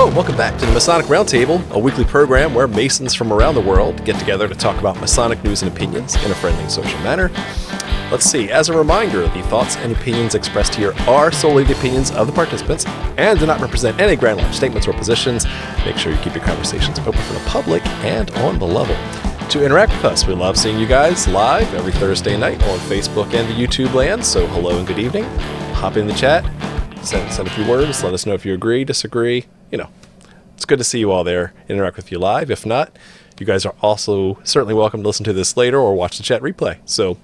Hello, welcome back to the Masonic Roundtable, a weekly program where Masons from around the world get together to talk about Masonic news and opinions in a friendly and social manner. Let's see, as a reminder, the thoughts and opinions expressed here are solely the opinions of the participants and do not represent any grand lodge statements or positions. Make sure you keep your conversations open for the public and on the level. To interact with us, we love seeing you guys live every Thursday night on Facebook and the YouTube land, so hello and good evening. Hop in the chat, send, send a few words, let us know if you agree, disagree, you know. It's good to see you all there, interact with you live. If not, you guys are also certainly welcome to listen to this later or watch the chat replay. So,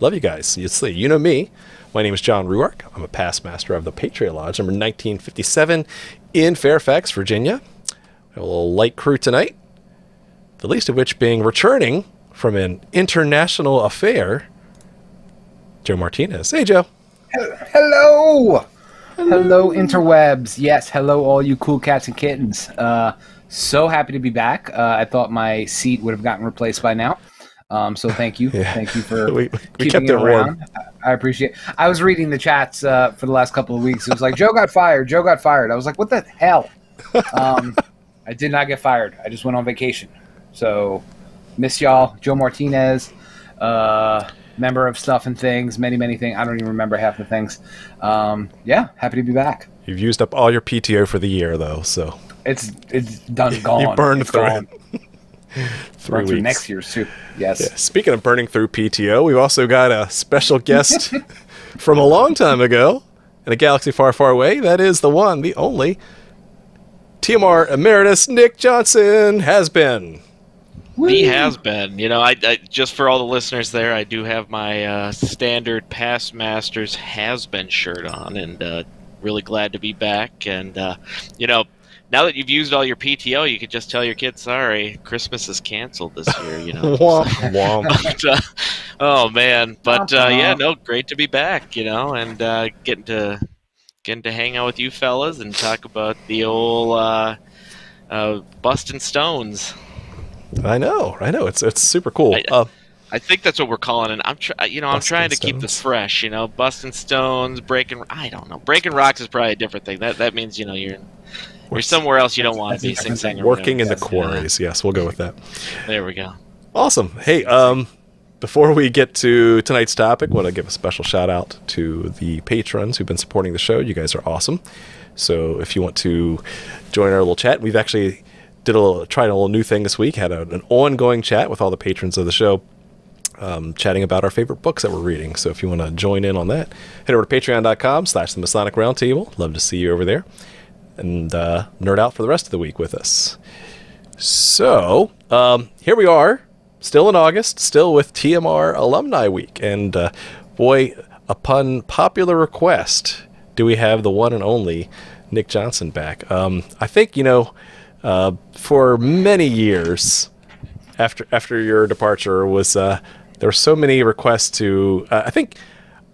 love you guys. You see, you know me. My name is John Ruark. I'm a past master of the Patriot Lodge, number 1957 in Fairfax, Virginia. We have a little light crew tonight, the least of which being returning from an international affair, Joe Martinez. Hey, Joe. Hello! Hello, interwebs. Yes, hello, all you cool cats and kittens. Uh, so happy to be back. Uh, I thought my seat would have gotten replaced by now. Um, so thank you. Yeah. Thank you for We- we keeping kept it it warm. around. I I appreciate it. I was reading the chats uh, for the last couple of weeks. It was like, Joe got fired. Joe got fired. I was like, what the hell? Um, I did not get fired. I just went on vacation. So miss y'all. Joe Martinez, uh, member of Stuff and Things, many, many things. I don't even remember half the things. Um, yeah, happy to be back. You've used up all your PTO for the year, though, so It's it's done, gone. you burned It's through gone. it. Three Burn through weeks. next year's too. Yes. Yeah, Speaking of burning through PTO, we've also got a special guest from a long time ago in a galaxy far, far away. That is the one, the only TMR Emeritus Nick Johnson has been. He has been. You know, I, I just for all the listeners there, I do have my uh, standard past masters has been shirt on, and uh, really glad to be back. And uh, you know, now that you've used all your PTO, you could just tell your kids, "Sorry, Christmas is canceled this year." You know. Womp, womp. But, uh, oh man, but uh, yeah, no, great to be back. You know, and uh, getting to getting to hang out with you fellas and talk about the old uh, uh, busting stones. I know, I know. It's it's super cool. I- Uh, I think that's what we're calling it. I'm, tr- you know, I'm trying to keep this fresh. You know, busting stones, breaking. I don't know. Breaking rocks is probably a different thing. That that means you know you're you're somewhere else you don't want to be. Sing Sing. working in the quarries. Yes, we'll go with that. There we go. Awesome. Hey, um, before we get to tonight's topic, want to give a special shout out to the patrons who've been supporting the show. You guys are awesome. So if you want to join our little chat, we've actually did a little, tried a little new thing this week. Had a, an ongoing chat with all the patrons of the show, um, chatting about our favorite books that we're reading. So if you want to join in on that, head over to Patreon.com/slash The Masonic Roundtable. Love to see you over there, and uh, nerd out for the rest of the week with us. So, um, here we are, still in August, still with TMR Alumni Week. And uh, boy, upon popular request, do we have the one and only Nick Johnson back? Um, I think, you know, uh, for many years after after your departure was uh, there were so many requests to uh, I think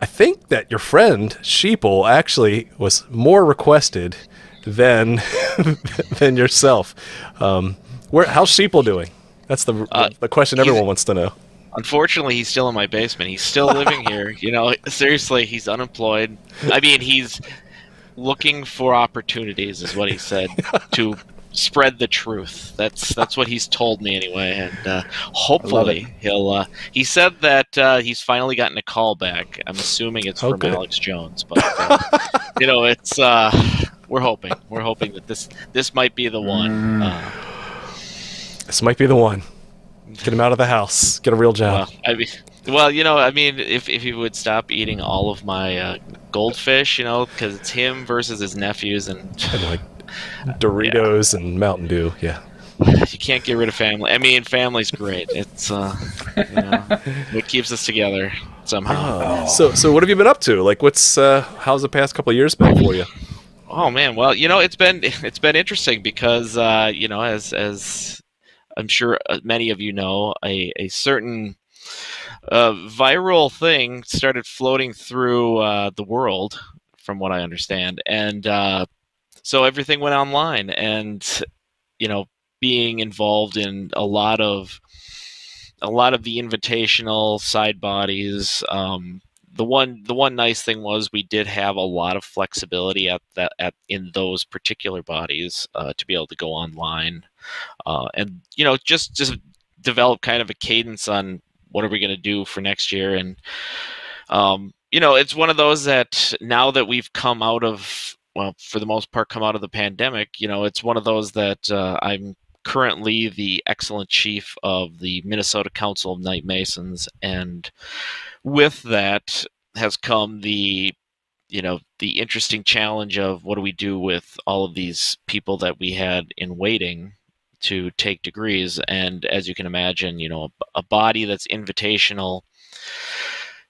I think that your friend Sheeple actually was more requested than than yourself. Um, where how's Sheeple doing? That's the Uh, the question everyone wants to know. Unfortunately, he's still in my basement. He's still living here. You know, seriously, he's unemployed. I mean, he's looking for opportunities, is what he said, to spread the truth. That's that's what he's told me anyway, and uh, hopefully he'll. Uh, he said that uh, he's finally gotten a call back. I'm assuming it's Oh, from good. Alex Jones, but uh, you know, it's. Uh, we're hoping. We're hoping that this this might be the one. Mm. Uh, This might be the one. Get him out of the house. Get a real job. Well, I mean, well, you know, I mean, if if he would stop eating all of my goldfish, you know, because it's him versus his nephews, and and like Doritos and Mountain Dew. Yeah. you can't get rid of family. I mean, family's great. It's uh, you know, what keeps us together somehow. So so what have you been up to? Like what's uh how's the past couple of years been for you? Oh man, well, you know, it's been it's been interesting because uh, you know, as as I'm sure uh, many of you know, a a certain uh, viral thing started floating through uh, the world, from what I understand, and uh, so everything went online, and you know, being involved in a lot of a lot of the invitational side bodies, um, the one the one nice thing was we did have a lot of flexibility at that at in those particular bodies uh, to be able to go online uh, and you know just just develop kind of a cadence on what are we going to do for next year and um, you know it's one of those that now that we've come out of well for the most part come out of the pandemic you know it's one of those that uh, i'm currently the excellent chief of the minnesota council of knight masons and with that has come the you know the interesting challenge of what do we do with all of these people that we had in waiting to take degrees? And as you can imagine you know a, a body that's invitational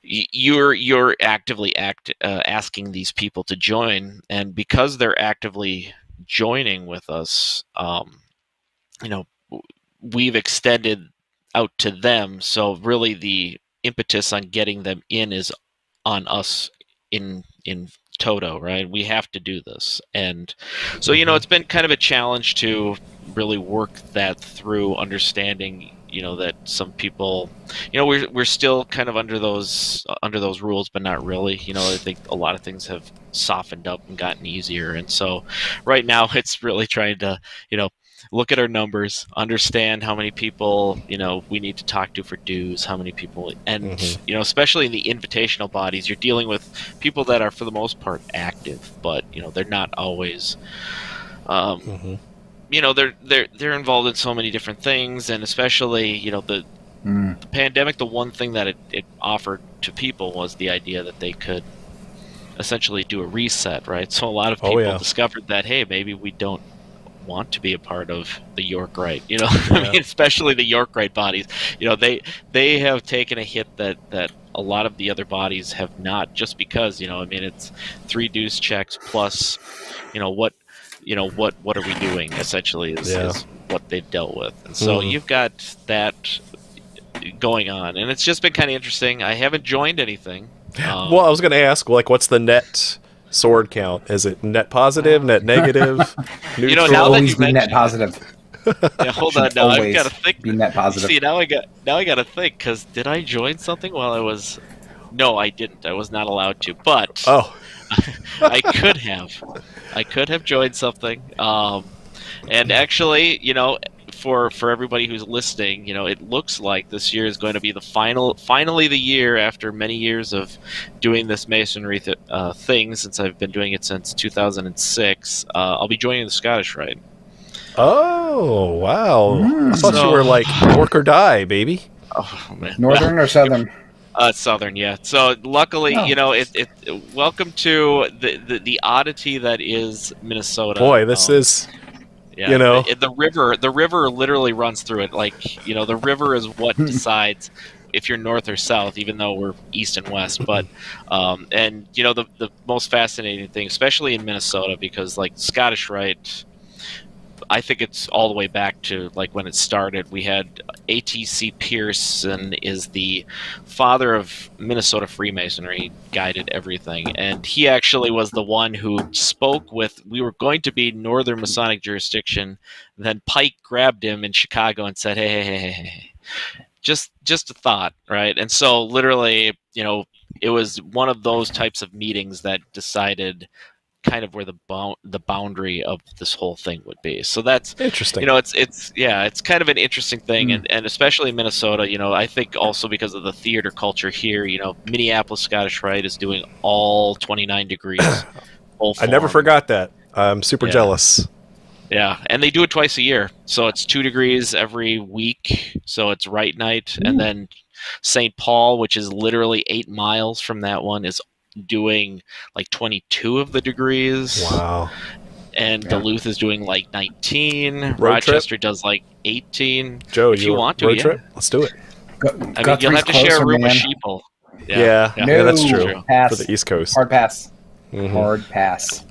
you're you're actively act uh, asking these people to join and because they're actively joining with us um, you know we've extended out to them so really the impetus on getting them in is on us in in toto right we have to do this and so you know mm-hmm. it's been kind of a challenge to really work that through understanding you know that some people you know we're, we're still kind of under those under those rules but not really. You know i think a lot of things have softened up and gotten easier. And so right now it's really trying to you know look at our numbers understand how many people you know we need to talk to for dues how many people and mm-hmm. you know especially in the invitational bodies you're dealing with people that are for the most part active but you know they're not always um, mm-hmm you know they're they're they're involved in so many different things, and especially you know the, mm. the pandemic. The one thing that it, it offered to people was the idea that they could essentially do a reset, right? So a lot of oh, people oh, yeah. discovered that hey, maybe we don't want to be a part of the York Rite, you know, yeah. I mean, especially the York Rite bodies. You know, they they have taken a hit that that a lot of the other bodies have not, just because you know, I mean, it's three dues checks plus, you know, what you know what what are we doing essentially is, yeah. is what they've dealt with and so mm. you've got that going on and it's just been kind of interesting i haven't joined anything um, well i was going to ask like what's the net sword count is it net positive net negative you know now always that you be net positive yeah, hold on. Now I've got to think. Be net positive. See, now I got now I got to think because did I join something while I was? No, I didn't. I was not allowed to. But oh, I could have. I could have joined something. Um, and actually, you know, for for everybody who's listening, you know, it looks like this year is going to be the final, finally the year after many years of doing this masonry th- uh, thing. Since I've been doing it since 2006, uh, I'll be joining the Scottish Rite. Oh wow! Mm. I thought so, you were like work or die, baby. Oh man, northern well, or southern? Uh, southern, yeah. So luckily, oh. you know, it, it, Welcome to the, the, the oddity that is Minnesota. Boy, this um, is. Yeah, you know, the, the, river. The river literally runs through it. Like you know, the river is what decides if you're north or south, even though we're east and west. But um, and you know, the the most fascinating thing, especially in Minnesota, because like Scottish Rite I think it's all the way back to like when it started. We had ATC Pierson is the father of Minnesota Freemasonry, guided everything, and he actually was the one who spoke with. We were going to be Northern Masonic jurisdiction. Then Pike grabbed him in Chicago and said, "Hey, hey, hey, hey, hey." just just a thought, right?" And so literally, you know, it was one of those types of meetings that decided kind of where the bound the boundary of this whole thing would be. So that's interesting. You know, it's it's yeah, it's kind of an interesting thing, mm. and and especially in Minnesota. You know, I think also because of the theater culture here. You know, Minneapolis Scottish Rite is doing all twenty nine degrees. I never forgot that. I'm super yeah. jealous. Yeah, and they do it twice a year, so it's two degrees every week. So it's right Night, and then St. Paul, which is literally eight miles from that one, is doing like 22 of the degrees. Wow. And yeah. Duluth is doing like 19. Road Rochester trip? does like 18. Joe, if you, you want to, road yeah. trip? Let's do it. I mean, you'll have to share a room man. with sheeple. Yeah, yeah, yeah. No, yeah that's true. Pass. For the East Coast. Hard pass. Mm-hmm. Hard pass.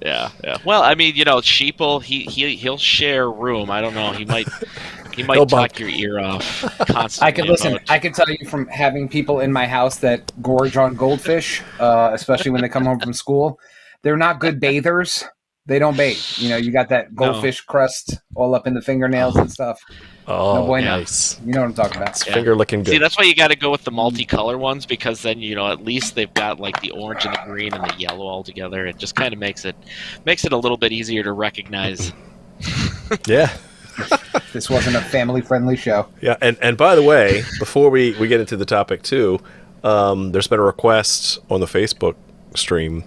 Yeah, yeah. Well, I mean, you know, Sheeple, he he he'll share room. I don't know. He might he might He'll talk bump. your ear off constantly. I can listen. About... I can tell you from having people in my house that gorge on goldfish, uh, especially when they come home from school. They're not good bathers. they don't bathe. You know, you got that No. goldfish crust all up in the fingernails and stuff. Oh, no bueno. nice. You know what I'm talking about. It's Yeah. finger looking good. See, that's why you got to go with the multicolor ones because then you know at least they've got like the orange and the green and the yellow all together. It just kind of makes it makes it a little bit easier to recognize. yeah. This wasn't a family friendly show. Yeah, and, and by the way, before we, we get into the topic too, um, there's been a request on the Facebook stream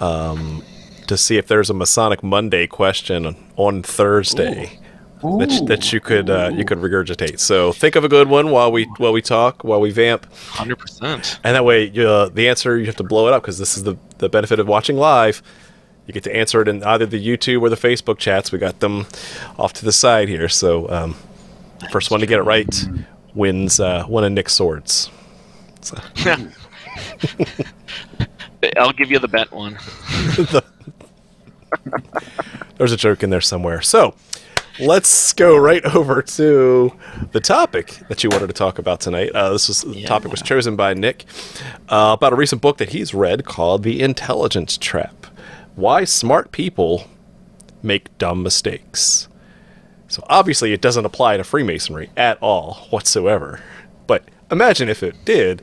um, to see if there's a Masonic Monday question on Thursday that, Ooh. that you could uh, you could regurgitate. So think of a good one while we while we talk while we vamp, Hundred percent. and that way uh, the answer you have to blow it up because this is the the benefit of watching live. You get to answer it in either the YouTube or the Facebook chats. We got them off to the side here. So um, first one to get it right wins uh, one of Nick's swords. So, I'll give you the bent one. there's a joke in there somewhere. So let's go right over to the topic that you wanted to talk about tonight. Uh, this was the Yeah. topic was chosen by Nick uh, about a recent book that he's read called "The Intelligence Trap: Why Smart People Make Dumb Mistakes." So obviously, it doesn't apply to Freemasonry at all whatsoever. But imagine if it did.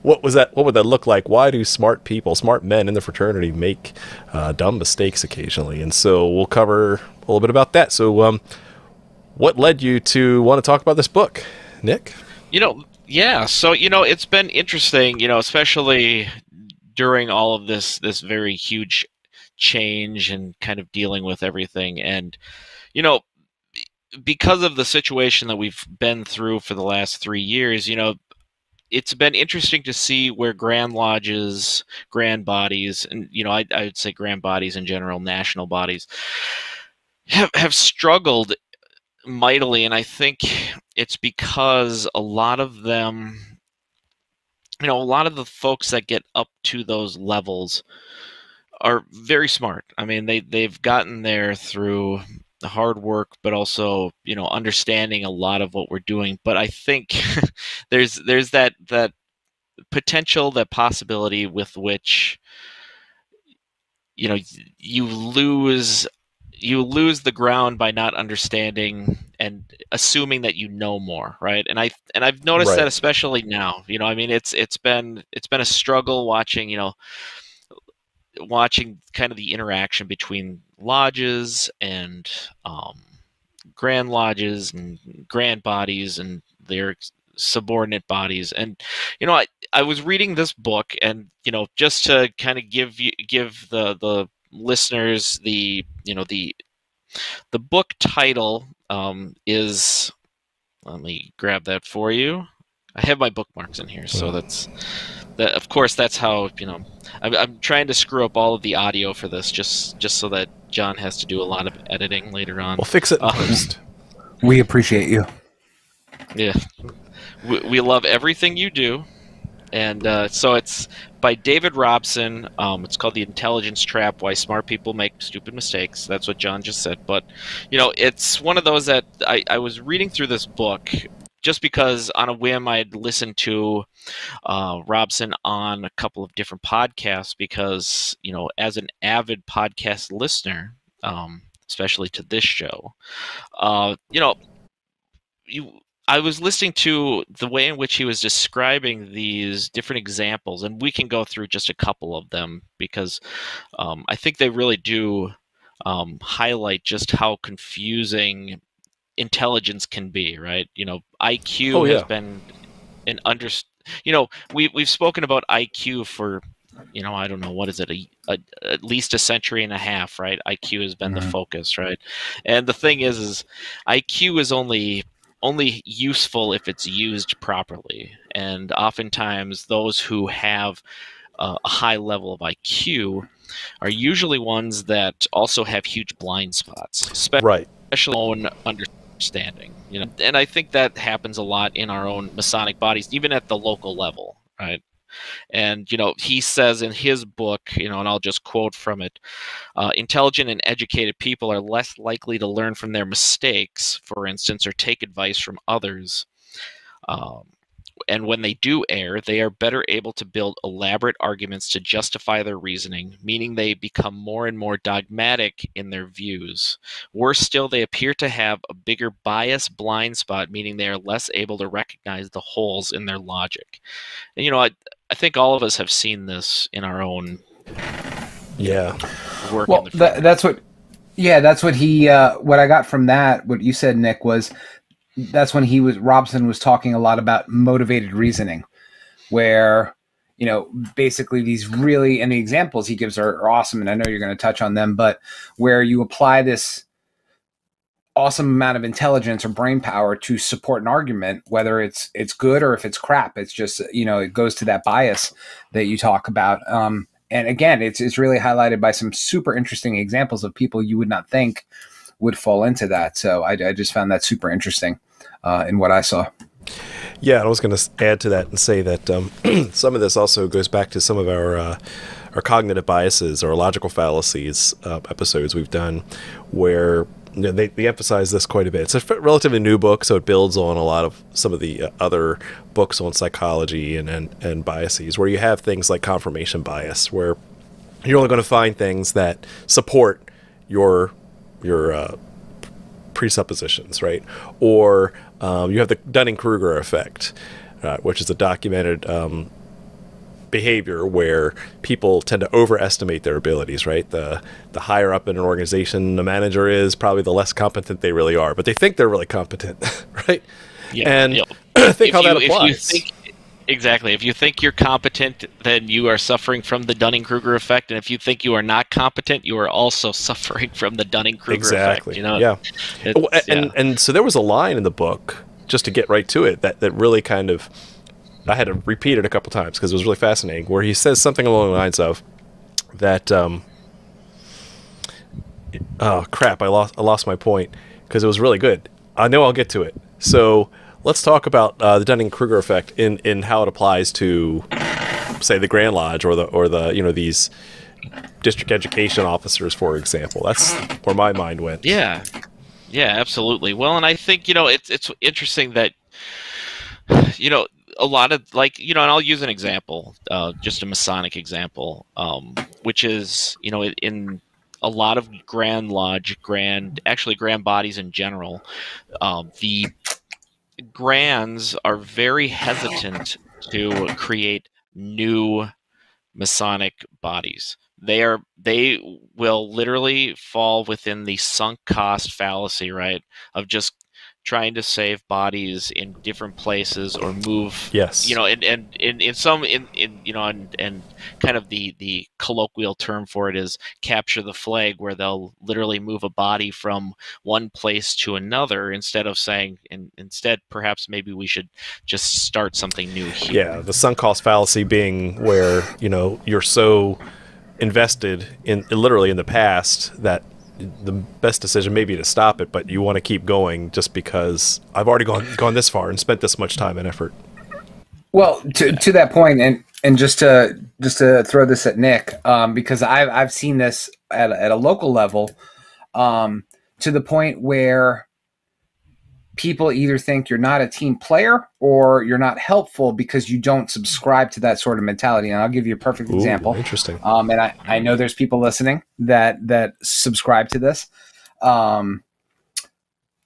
What was that? What would that look like? Why do smart people, smart men in the fraternity, make uh, dumb mistakes occasionally? And so we'll cover a little bit about that. So, um, what led you to want to talk about this book, Nick? You know, yeah. So you know, it's been interesting. You know, especially during all of this this very huge change and kind of dealing with everything, and you know, because of the situation that we've been through for the last three years, you know. It's been interesting to see where grand lodges, grand bodies, and you know, I, I would say grand bodies in general, national bodies, have have struggled mightily and i think it's because a lot of them you know a lot of the folks that get up to those levels are very smart. I mean they they've gotten there through the hard work but also you know understanding a lot of what we're doing. But i think there's there's that that potential that possibility with which you know you lose you lose the ground by not understanding and assuming that you know more right? And i and i've noticed Right. that especially now. You know i mean it's it's been it's been a struggle watching you know watching kind of the interaction between lodges and um, grand lodges and grand bodies and their subordinate bodies. And you know I, I was reading this book and you know just to kind of give you give the the listeners the you know the the book title um, is let me grab that for you. I have my bookmarks in here so that's that of course that's how you know I'm, I'm trying to screw up all of the audio for this just just so that john has to do a lot of editing later on We'll fix it Um, post. We appreciate you. Yeah. We, we love everything you do. And uh, so it's by David Robson. Um, it's called The Intelligence Trap Why Smart People Make Stupid Mistakes. That's what John just said. But, you know, it's one of those that I, I was reading through this book just because on a whim I'd listened to uh, Robson on a couple of different podcasts because, you know, as an avid podcast listener, um, especially to this show, uh, you know, you I was listening to the way in which he was describing these different examples, and we can go through just a couple of them because um, I think they really do um, highlight just how confusing intelligence can be. Right? You know, IQ Oh, has yeah. been an under. You know, we we've spoken about IQ for you know I don't know what is it a, a at least a century and a half. Right? IQ has been the Mhm. focus. Right? And the thing is, is IQ is only only useful if it's used properly. And oftentimes, those who have uh, a high level of IQ are usually ones that also have huge blind spots, especially Right. own You know, and I think that happens a lot in our own Masonic bodies, even at the local level, right? And you know, he says in his book, you know, and I'll just quote from it: uh, "Intelligent and educated people are less likely to learn from their mistakes, for instance, or take advice from others." Um, and when they do err, they are better able to build elaborate arguments to justify their reasoning, meaning they become more and more dogmatic in their views. Worse still, they appear to have a bigger bias blind spot, meaning they are less able to recognize the holes in their logic. And, you know, I, I think all of us have seen this in our own Yeah. work. Well, in the that, that's what. Yeah, that's what he. Uh, what I got from that, what you said, Nick, was that's when he was Robson was talking a lot about motivated reasoning, where you know basically these really and the examples he gives are, are awesome, and I know you're going to touch on them, but where you apply this awesome amount of intelligence or brain power to support an argument whether it's it's good or if it's crap it's just you know it goes to that bias that you talk about um and again it's it's really highlighted by some super interesting examples of people you would not think would fall into that so i, I just found that super interesting uh, in what i saw Yeah, I was going to add to that and say that um, some of this also goes back to some of our uh, our cognitive biases or logical fallacies uh, episodes we've done, where you know, they, they emphasize this quite a bit. It's a relatively new book, so it builds on a lot of some of the uh, other books on psychology and, and, and biases, where you have things like confirmation bias, where you're only going to find things that support your your uh, presuppositions, right? Or um, you have the Dunning Kruger effect, uh, which is a documented um, behavior where people tend to overestimate their abilities, right? The the higher up in an organization the manager is, probably the less competent they really are, but they think they're really competent, right? Yeah, and yeah. think If how you- that applies. Exactly. If you think you're competent, then you are suffering from the Dunning Kruger effect, and if you think you are not competent, you are also suffering from the Dunning Kruger exactly. effect. You know, yeah. Well, and yeah. and so there was a line in the book just to get right to it that that really kind of I had to repeat it a couple times because it was really fascinating where he says something along the lines of that um oh crap I lost I lost my point because it was really good I know I'll get to it so let's talk about uh, the Dunning Kruger effect in in how it applies to say the Grand Lodge or the or the you know these district education officers for example. That's where my mind went. Yeah, yeah, absolutely. Well, and I think you know it's it's interesting that you know a lot of like you know, and I'll use an example, uh, just a Masonic example, um, which is you know in, a lot of Grand Lodge, Grand actually Grand bodies in general, um, the Grands are very hesitant to create new Masonic bodies. They are they will literally fall within the sunk cost fallacy, right? Of just trying to save bodies in different places or move yes. you know and, and in, in some in, in you know and, and kind of the the colloquial term for it is capture the flag where they'll literally move a body from one place to another instead of saying and instead perhaps maybe we should just start something new here. Yeah, the sunk cost fallacy being where you know you're so invested in literally in the past that the best decision may be to stop it, but you want to keep going just because I've already gone gone this far and spent this much time and effort. Well, to to that point, and and just to just to throw this at Nick, um, because I've I've seen this at a, at a local level, um, to the point where people either think you're not a team player or you're not helpful because you don't subscribe to that sort of mentality. And I'll give you a perfect Ooh, example. Interesting. Um, and I, I know there's people listening that that subscribe to this. Um,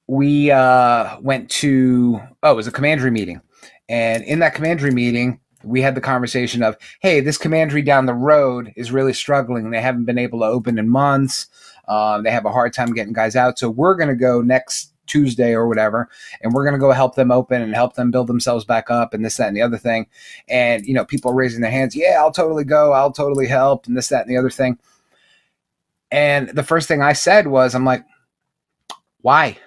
we uh, went to oh, it was a commandery meeting, and in that commandery meeting, we had the conversation of, hey, this commandery down the road is really struggling. They haven't been able to open in months. Um, they have a hard time getting guys out. So we're going to go next Tuesday or whatever, and we're going to go help them open and help them build themselves back up and this, that, and the other thing. And, you know, people are raising their hands. Yeah, I'll totally go. I'll totally help and this, that, and the other thing. And the first thing I said was, I'm like, why?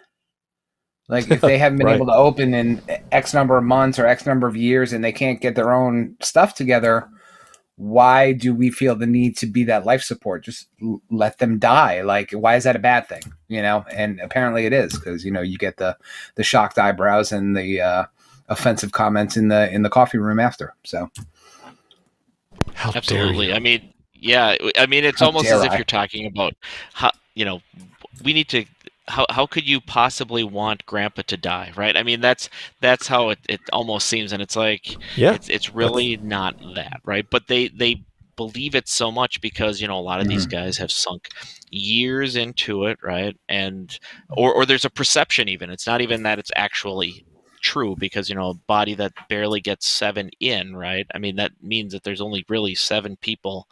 Like, if they haven't been Right. able to open in X number of months or X number of years and they can't get their own stuff together, why do we feel the need to be that life support? Just l- let them die. Like, why is that a bad thing? You know, and apparently it is because you know you get the the shocked eyebrows and the uh, offensive comments in the in the coffee room after. So How Absolutely. I mean, yeah. I mean, it's How almost dare as if I. you're talking about how you know we need to. How, how could you possibly want grandpa to die right? I mean that's that's how it, it almost seems and it's like Yeah. it's, it's really not that right? But they they believe it so much because you know a lot of these mm-hmm. guys have sunk years into it right? And or or there's a perception even. It's not even that it's actually true because you know a body that barely gets seven in right? I mean that means that there's only really seven people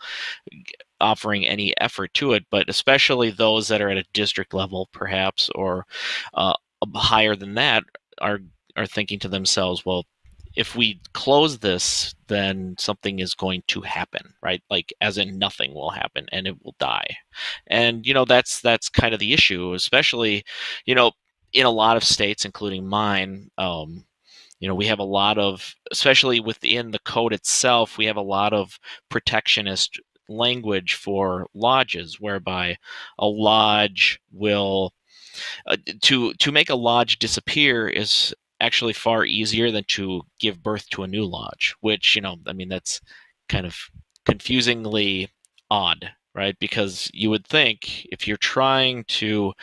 offering any effort to it but especially those that are at a district level perhaps or uh, higher than that are are thinking to themselves well if we close this then something is going to happen right? Like as in nothing will happen and it will die. And you know that's that's kind of the issue especially you know in a lot of states including mine um, you know we have a lot of especially within the code itself we have a lot of protectionist language for lodges whereby a lodge will uh, to to make a lodge disappear is actually far easier than to give birth to a new lodge which you know i mean that's kind of confusingly odd right? Because you would think if you're trying to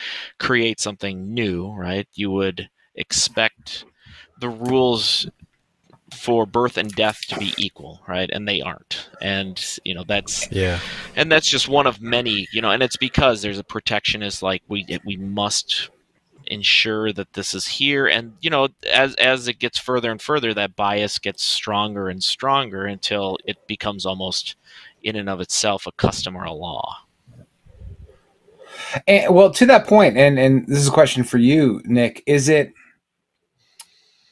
create something new right you would expect the rules for birth and death to be equal right and they aren't and you know that's Yeah. and that's just one of many you know and it's because there's a protectionist like we we must ensure that this is here and you know as as it gets further and further that bias gets stronger and stronger until it becomes almost in and of itself a custom or a law And, well, to that point, and and this is a question for you, Nick. Is it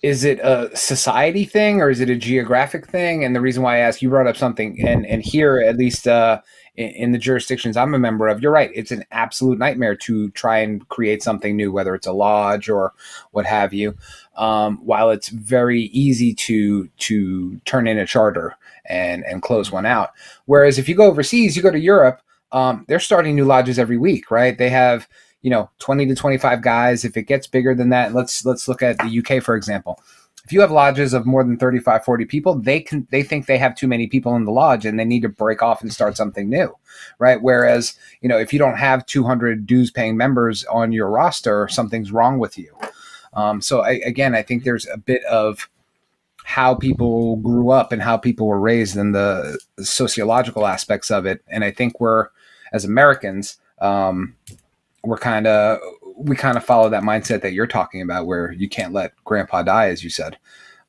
is it a society thing or is it a geographic thing? And the reason why I ask, you brought up something, and and here at least uh, in, in the jurisdictions I'm a member of, you're right. It's an absolute nightmare to try and create something new, whether it's a lodge or what have you. Um, while it's very easy to to turn in a charter and and close one out, whereas if you go overseas, you go to Europe um, they're starting new lodges every week, right? They have you know 20 to 25 guys. If it gets bigger than that, let's let's look at the UK for example. If you have lodges of more than 35, 40 people, they can they think they have too many people in the lodge and they need to break off and start something new, right? Whereas you know if you don't have 200 dues paying members on your roster, something's wrong with you. Um, so I, again, I think there's a bit of how people grew up and how people were raised and the sociological aspects of it. And I think we're, as Americans, um, we're kind of we kind of follow that mindset that you're talking about, where you can't let Grandpa die, as you said.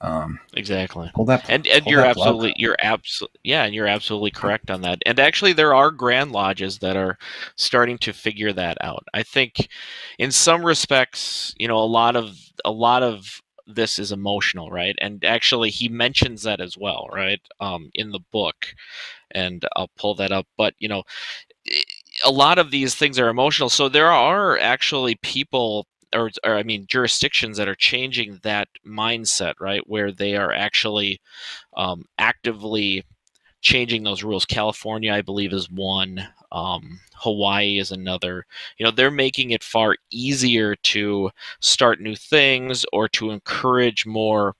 Um, exactly. hold that, and and you're that plug. absolutely you're absolutely yeah and you're absolutely correct on that. And actually there are grand lodges that are starting to figure that out. I think in some respects you know a lot of a lot of this is emotional right? And actually he mentions that as well right um in the book and i'll pull that up. But you know a lot of these things are emotional so there are actually people or, or I mean jurisdictions that are changing that mindset, right? Where they are actually um, actively changing those rules. California, I believe, is one. Um, Hawaii is another. You know, they're making it far easier to start new things or to encourage more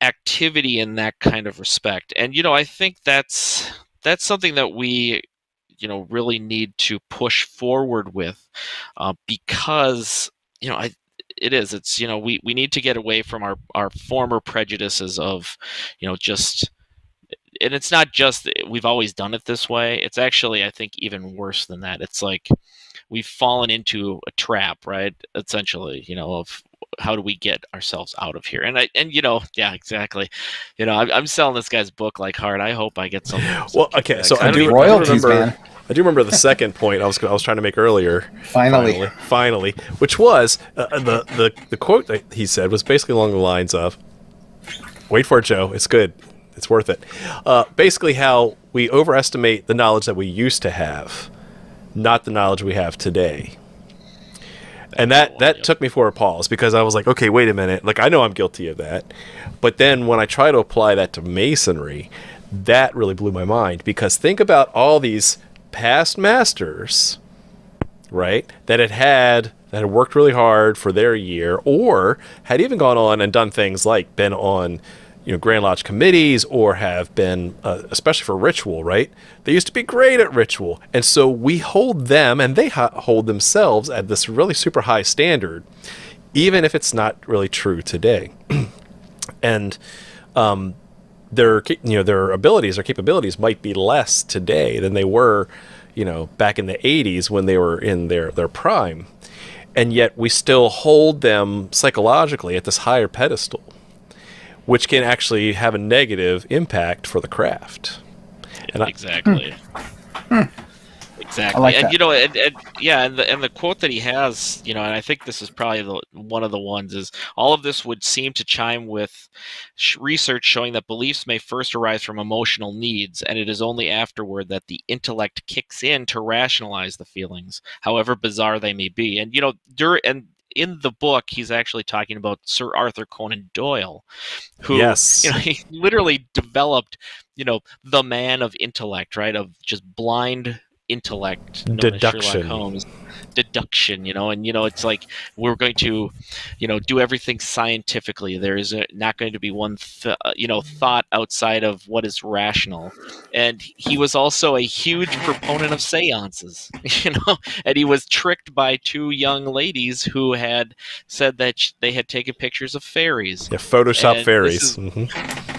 activity in that kind of respect. And you know, I think that's that's something that we you know really need to push forward with uh, because you know I it is it's you know we we need to get away from our our former prejudices of you know just and it's not just we've always done it this way it's actually i think even worse than that. It's like we've fallen into a trap right essentially you know of how do we get ourselves out of here and i and you know yeah exactly you know i'm, I'm selling this guy's book like hard i hope i get some Well, okay, so I don't do, even- I do Royalties, remember. man. I do remember the second point I was I was trying to make earlier. Finally. finally, finally, which was uh, the the the quote that he said was basically along the lines of, "Wait for it, Joe. It's good. It's worth it." Uh, basically, how we overestimate the knowledge that we used to have, not the knowledge we have today. And that that took me for a pause because I was like, okay, wait a minute. Like I know I'm guilty of that, but then when I try to apply that to masonry, that really blew my mind because think about all these past masters, right? That had had that had worked really hard for their year, or had even gone on and done things like been on, you know Grand Lodge committees or have been, uh, especially for ritual, right? They used to be great at ritual, and so we hold them and they ha- hold themselves at this really super high standard, even if it's not really true today. and um, their you know their abilities or capabilities might be less today than they were, you know, back in the '80s when they were in their their prime, and yet we still hold them psychologically at this higher pedestal which can actually have a negative impact for the craft. And exactly. Hmm. Exactly, like and that. you know, and, and yeah, and the and the quote that he has, you know, and I think this is probably the, one of the ones is all of this would seem to chime with sh- research showing that beliefs may first arise from emotional needs, and it is only afterward that the intellect kicks in to rationalize the feelings, however bizarre they may be. And you know, dur- and in the book, he's actually talking about Sir Arthur Conan Doyle, who Yes. you know he literally developed, you know, the man of intellect, right? Of just blind intellect, Deduction. Sherlock Holmes. Deduction, you know, and you know, it's like we're going to, you know, do everything scientifically. There is a, not going to be one, th- uh, you know, thought outside of what is rational. And he was also a huge proponent of seances, you know, and he was tricked by two young ladies who had said that sh- they had taken pictures of fairies. Yeah, Photoshop And fairies. is-.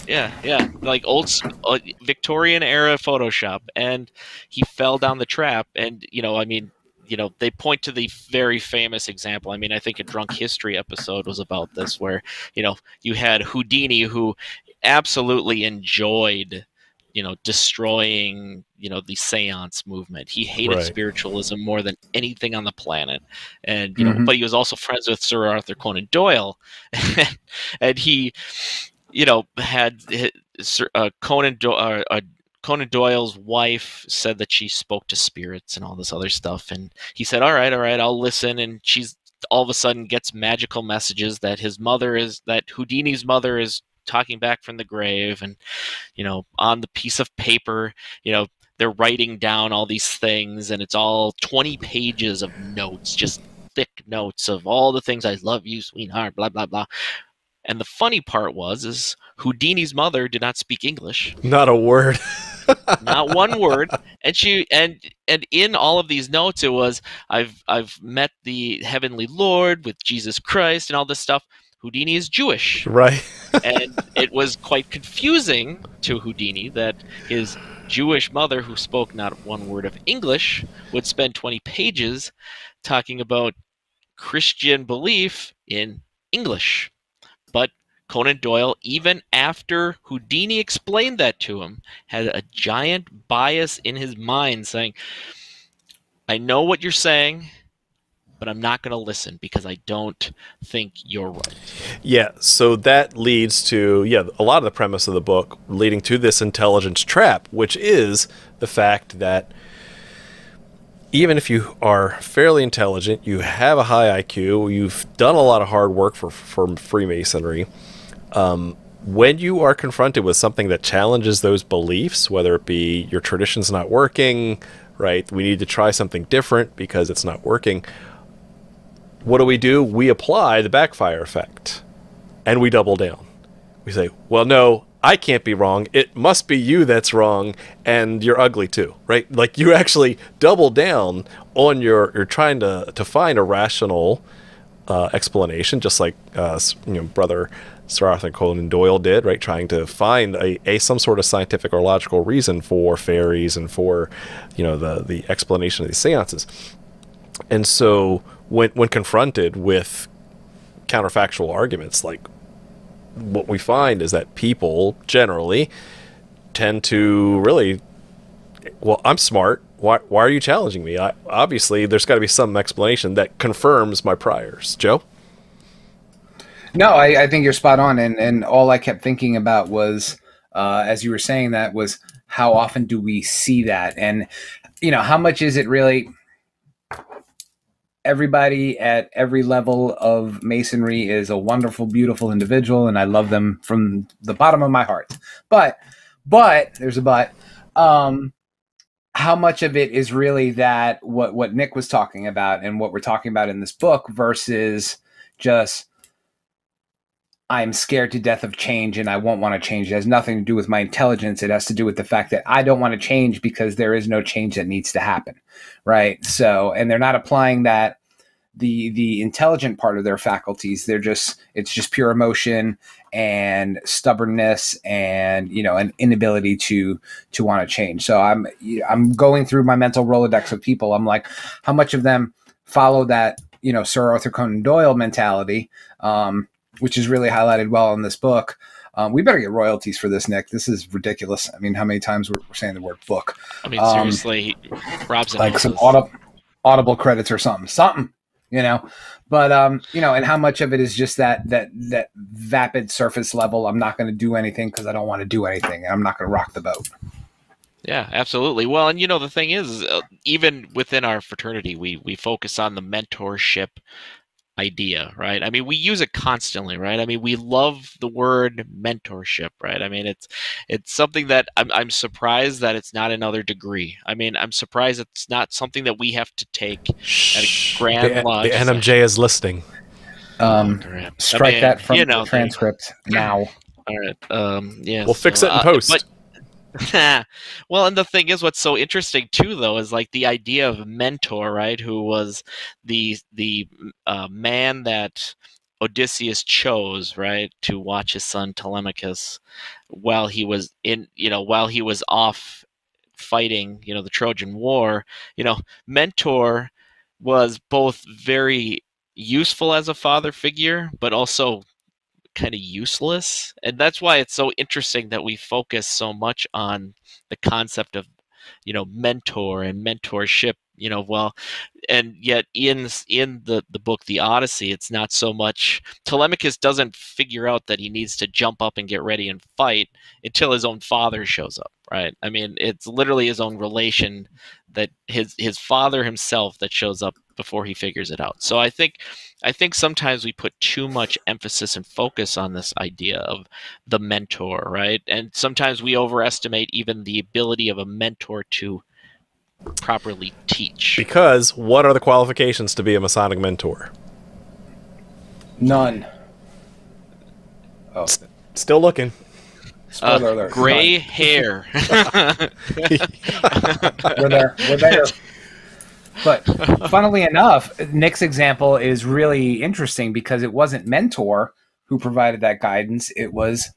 Yeah, yeah, like old uh, Victorian era Photoshop, and he fell down the trap. And you know, I mean, you know, they point to the very famous example. I mean, I think a Drunk History episode was about this, where you know you had Houdini who absolutely enjoyed you know destroying you know the seance movement he hated Right. spiritualism more than anything on the planet and you know Mhm. but he was also friends with sir arthur conan doyle and he you know had uh, conan Do- uh, uh, conan doyle's wife said that she spoke to spirits and all this other stuff and he said all right all right i'll listen and she's all of a sudden gets magical messages that his mother is that houdini's mother is talking back from the grave and you know on the piece of paper you know they're writing down all these things and it's all 20 pages of notes just thick notes of all the things i love you sweetheart blah blah blah and the funny part was is houdini's mother did not speak english Not a word. not one word and she and and in all of these notes it was i've i've met the heavenly lord with jesus christ and all this stuff houdini is jewish right. and it was quite confusing to Houdini that his Jewish mother, who spoke not one word of English, would spend 20 pages talking about Christian belief in English. Conan Doyle, even after Houdini explained that to him, had a giant bias in his mind saying, I know what you're saying, but I'm not going to listen because I don't think you're right. Yeah, so that leads to yeah, a lot of the premise of the book leading to this intelligence trap, which is the fact that even if you are fairly intelligent, you have a high IQ, you've done a lot of hard work for for Freemasonry, um, when you are confronted with something that challenges those beliefs, whether it be your tradition's not working, right? We need to try something different because it's not working. What do we do? We apply the backfire effect and we double down. We say, well, no, I can't be wrong. It must be you that's wrong, and you're ugly too, right? Like you actually double down on your, you're trying to, to find a rational uh, explanation, just like uh, you know, brother Sir Arthur Conan Doyle did, right? Trying to find a, a some sort of scientific or logical reason for fairies and for, you know, the the explanation of these seances. And so when when confronted with counterfactual arguments like what we find is that people generally tend to really well i'm smart why, why are you challenging me I, obviously there's got to be some explanation that confirms my priors joe No, I, I think you're spot on, and and all I kept thinking about was, uh, as you were saying that, was how often do we see that, and you know, how much is it really? Everybody at every level of masonry is a wonderful, beautiful individual, and I love them from the bottom of my heart. But, but there's a but. Um, how much of it is really that what what Nick was talking about and what we're talking about in this book versus just I'm scared to death of change and I won't want to change. It has nothing to do with my intelligence. It has to do with the fact that I don't want to change because there is no change that needs to happen. Right. So, and they're not applying that the the intelligent part of their faculties they're just it's just pure emotion and stubbornness and you know an inability to to want to change so i'm i'm going through my mental rolodex of people i'm like how much of them follow that you know sir arthur conan doyle mentality um, which is really highlighted well in this book. Um, we better get royalties for this, Nick. This is ridiculous. I mean, how many times we're, we're saying the word book? I mean, um, seriously, Rob's like some audible, audible credits or something, something, you know. But um, you know, and how much of it is just that that that vapid surface level? I'm not going to do anything because I don't want to do anything, and I'm not going to rock the boat. Yeah, absolutely. Well, and you know the thing is, uh, even within our fraternity, we we focus on the mentorship idea, right? I mean, we use it constantly, right? I mean, we love the word mentorship, right? I mean, it's it's something that I'm I'm surprised that it's not another degree. I mean, I'm surprised it's not something that we have to take at a grand the, lodge. The NMJ is listening. Um, strike I mean, that from you know, the transcript now. All right. Um, yeah. We'll so, fix it in uh, post. But, well, and the thing is, what's so interesting too, though, is like the idea of mentor, right? Who was the the uh, man that Odysseus chose, right, to watch his son Telemachus while he was in, you know, while he was off fighting, you know, the Trojan War. You know, mentor was both very useful as a father figure, but also kind of useless. And that's why it's so interesting that we focus so much on the concept of, you know, mentor and mentorship, you know, well, and yet in in the the book The Odyssey, it's not so much Telemachus doesn't figure out that he needs to jump up and get ready and fight until his own father shows up, right? I mean, it's literally his own relation that his his father himself that shows up before he figures it out. So I think I think sometimes we put too much emphasis and focus on this idea of the mentor, right? And sometimes we overestimate even the ability of a mentor to properly teach. Because what are the qualifications to be a Masonic mentor? None. Oh. S- still looking. Spoiler uh, alert. Gray hair. we're there. We're there. But funnily enough, Nick's example is really interesting because it wasn't Mentor who provided that guidance. It was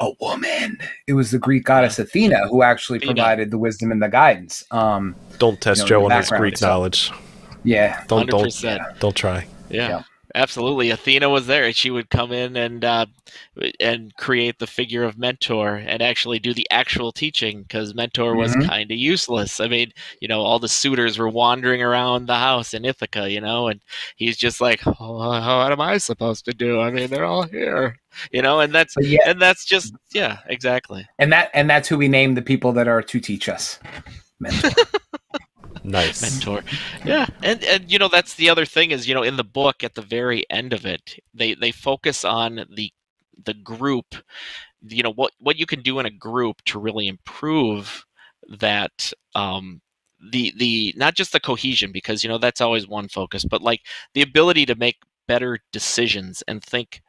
a woman. It was the Greek goddess Athena who actually Athena. provided the wisdom and the guidance. Um, don't test you know, Joe on his Greek knowledge. Yeah. Don't, don't, don't try. yeah. yeah. Absolutely, Athena was there. And she would come in and uh, and create the figure of mentor and actually do the actual teaching because mentor was mm-hmm. kind of useless. I mean, you know, all the suitors were wandering around the house in Ithaca, you know, and he's just like, oh, what am I supposed to do? I mean, they're all here, you know, and that's yeah. and that's just yeah, exactly. And that and that's who we name the people that are to teach us. Mentor. nice. mentor. Yeah and and you know that's the other thing is you know in the book at the very end of it they they focus on the the group you know what what you can do in a group to really improve that um the the not just the cohesion because you know that's always one focus but like the ability to make better decisions and think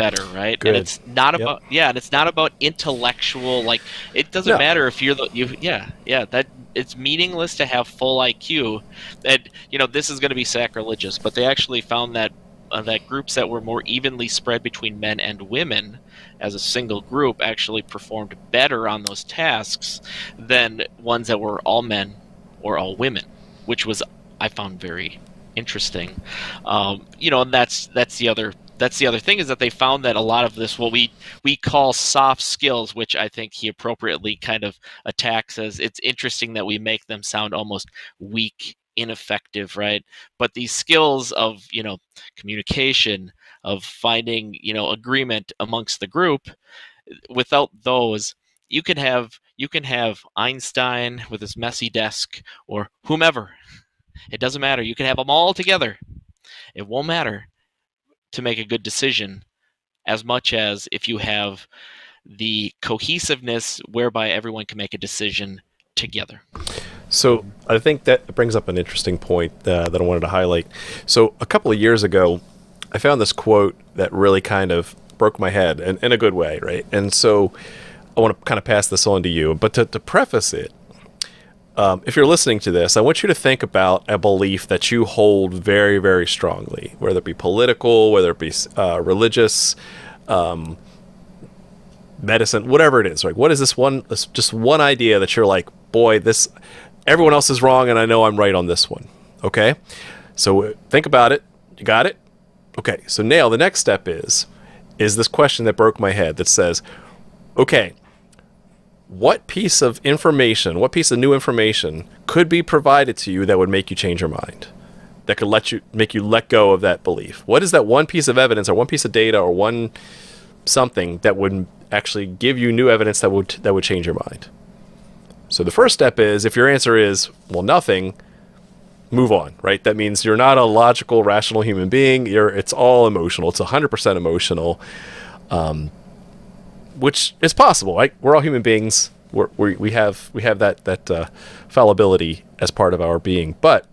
better, right? Good. And it's not yep. about yeah, and it's not about intellectual like it doesn't no. matter if you're the you yeah, yeah, that it's meaningless to have full IQ. And you know, this is going to be sacrilegious, but they actually found that uh, that groups that were more evenly spread between men and women as a single group actually performed better on those tasks than ones that were all men or all women, which was I found very interesting. Um, you know, and that's that's the other that's the other thing is that they found that a lot of this what we we call soft skills which i think he appropriately kind of attacks as it's interesting that we make them sound almost weak ineffective right? But these skills of you know communication of finding you know agreement amongst the group without those you can have you can have einstein with his messy desk or whomever. It doesn't matter. You can have them all together. It won't matter to make a good decision as much as if you have the cohesiveness whereby everyone can make a decision together. So I think that brings up an interesting point uh, that I wanted to highlight. So a couple of years ago, I found this quote that really kind of broke my head in, in a good way, right? And so I want to kind of pass this on to you. But to, to preface it, um, if you're listening to this, I want you to think about a belief that you hold very, very strongly, whether it be political, whether it be uh, religious, um, medicine, whatever it is. Like, what is this one? This, just one idea that you're like, boy, this everyone else is wrong, and I know I'm right on this one. Okay, so think about it. You got it. Okay, so now the next step is is this question that broke my head that says, okay, what piece of information, what piece of new information could be provided to you that would make you change your mind? That could let you make you let go of that belief. What is that one piece of evidence or one piece of data or one something that would actually give you new evidence that would that would change your mind? So the first step is if your answer is well nothing, move on, right? That means you're not a logical, rational human being. You're it's all emotional. It's 100% emotional. Um, which is possible. Right? We're all human beings. We're, we we have we have that that uh, fallibility as part of our being. But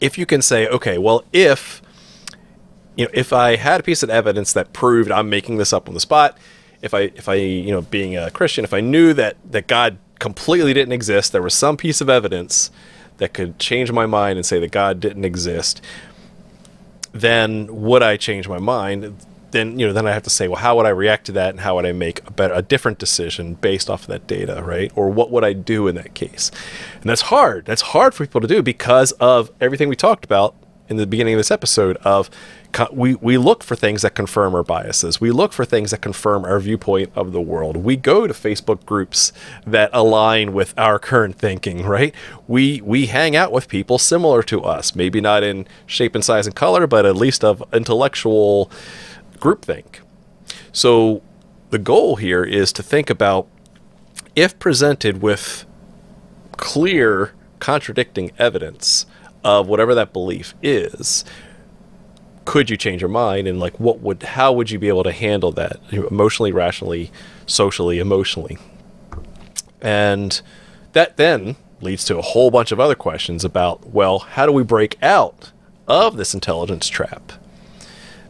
if you can say, okay, well, if you know, if I had a piece of evidence that proved I'm making this up on the spot, if I if I you know being a Christian, if I knew that that God completely didn't exist, there was some piece of evidence that could change my mind and say that God didn't exist, then would I change my mind? Then you know then I have to say, well, how would I react to that, and how would I make a better, a different decision based off of that data, right? Or what would I do in that case? And that's hard. That's hard for people to do because of everything we talked about in the beginning of this episode. Of we we look for things that confirm our biases. We look for things that confirm our viewpoint of the world. We go to Facebook groups that align with our current thinking, right? We we hang out with people similar to us, maybe not in shape and size and color, but at least of intellectual groupthink. So the goal here is to think about if presented with clear contradicting evidence of whatever that belief is, could you change your mind and like what would how would you be able to handle that emotionally, rationally, socially, emotionally? And that then leads to a whole bunch of other questions about well, how do we break out of this intelligence trap?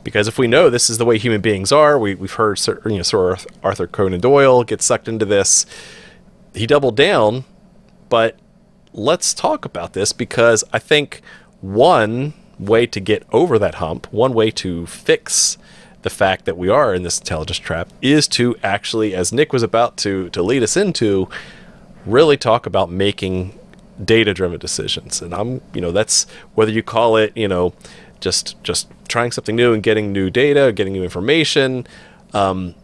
Because if we know this is the way human beings are, we, we've heard Sir, you know, Sir Arthur Conan Doyle get sucked into this. He doubled down, but let's talk about this because I think one way to get over that hump, one way to fix the fact that we are in this intelligence trap is to actually, as Nick was about to to lead us into, really talk about making data driven decisions. And I'm, you know, that's whether you call it, you know, just just trying something new and getting new data, getting new information, um,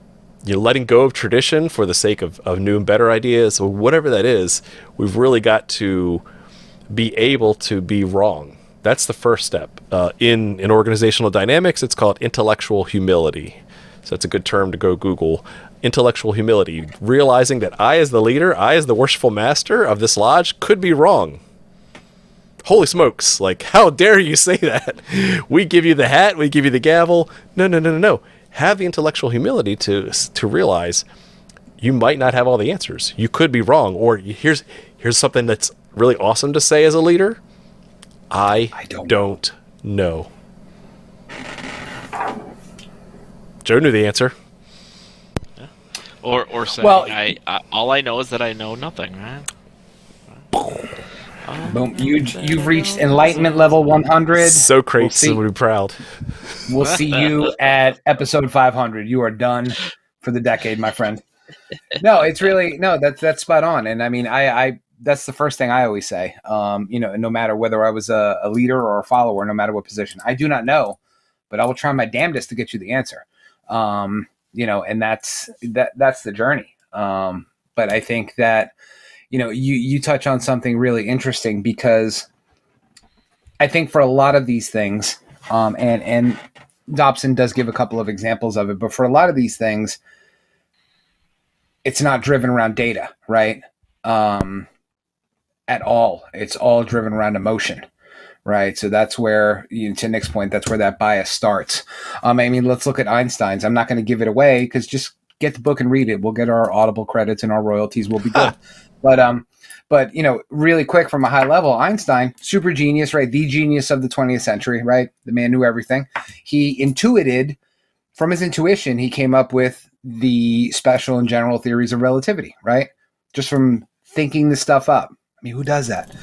you know, letting go of tradition for the sake of, of new and better ideas, or whatever that is, we've really got to be able to be wrong. That's the first step. Uh, in, in organizational dynamics, it's called intellectual humility. So that's a good term to go Google. Intellectual humility, realizing that I, as the leader, I, as the worshipful master of this lodge, could be wrong holy smokes, like, how dare you say that? We give you the hat, we give you the gavel. No, no, no, no, no. Have the intellectual humility to to realize you might not have all the answers. You could be wrong. Or here's here's something that's really awesome to say as a leader. I, I don't, don't know. Joe knew the answer. Or or say well, I, I, all I know is that I know nothing, right? Boom! You you've reached enlightenment level 100. So crazy, we'll be proud. We'll see you at episode 500. You are done for the decade, my friend. No, it's really no. That's that's spot on. And I mean, I I that's the first thing I always say. Um, you know, no matter whether I was a, a leader or a follower, no matter what position, I do not know, but I will try my damnedest to get you the answer. Um, you know, and that's that that's the journey. Um, but I think that you know, you you touch on something really interesting because I think for a lot of these things, um, and and Robson does give a couple of examples of it, but for a lot of these things, it's not driven around data, right? Um, at all. It's all driven around emotion, right? So that's where, you know, to Nick's point, that's where that bias starts. Um, I mean, let's look at Einstein's. I'm not going to give it away because just get the book and read it. We'll get our Audible credits and our royalties We'll be good. But um, but you know, really quick from a high level, Einstein, super genius, right? The genius of the 20th century, right? The man knew everything. He intuited from his intuition, he came up with the special and general theories of relativity, right? Just from thinking this stuff up. I mean, who does that?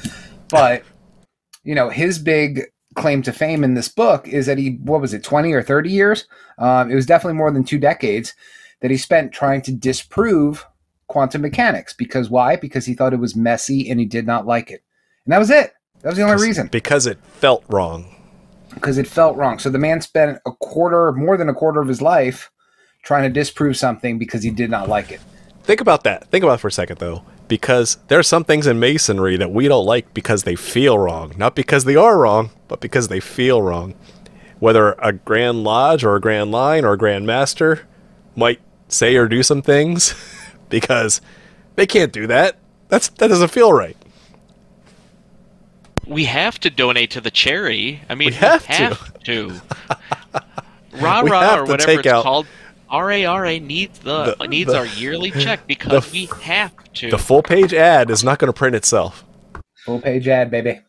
But, you know, his big claim to fame in this book is that he, what was it, 20 or 30 years? Um, it was definitely more than two decades that he spent trying to disprove quantum mechanics. Because why? Because he thought it was messy and he did not like it. And that was it. That was the only reason. Because it felt wrong. Because it felt wrong. So the man spent a quarter, more than a quarter of his life trying to disprove something because he did not like it. Think about that. Think about it for a second, though. Because there are some things in masonry that we don't like because they feel wrong. Not because they are wrong, but because they feel wrong. Whether a Grand Lodge or a Grand Line or a Grand Master might say or do some things because they can't do that. That's that doesn't feel right. We have to donate to the charity. I mean, We have to. Rah We rah have or whatever it's out- called. RARA needs the, The- needs the- our yearly check because we have to. The full page ad is not going to print itself. Full page ad, baby.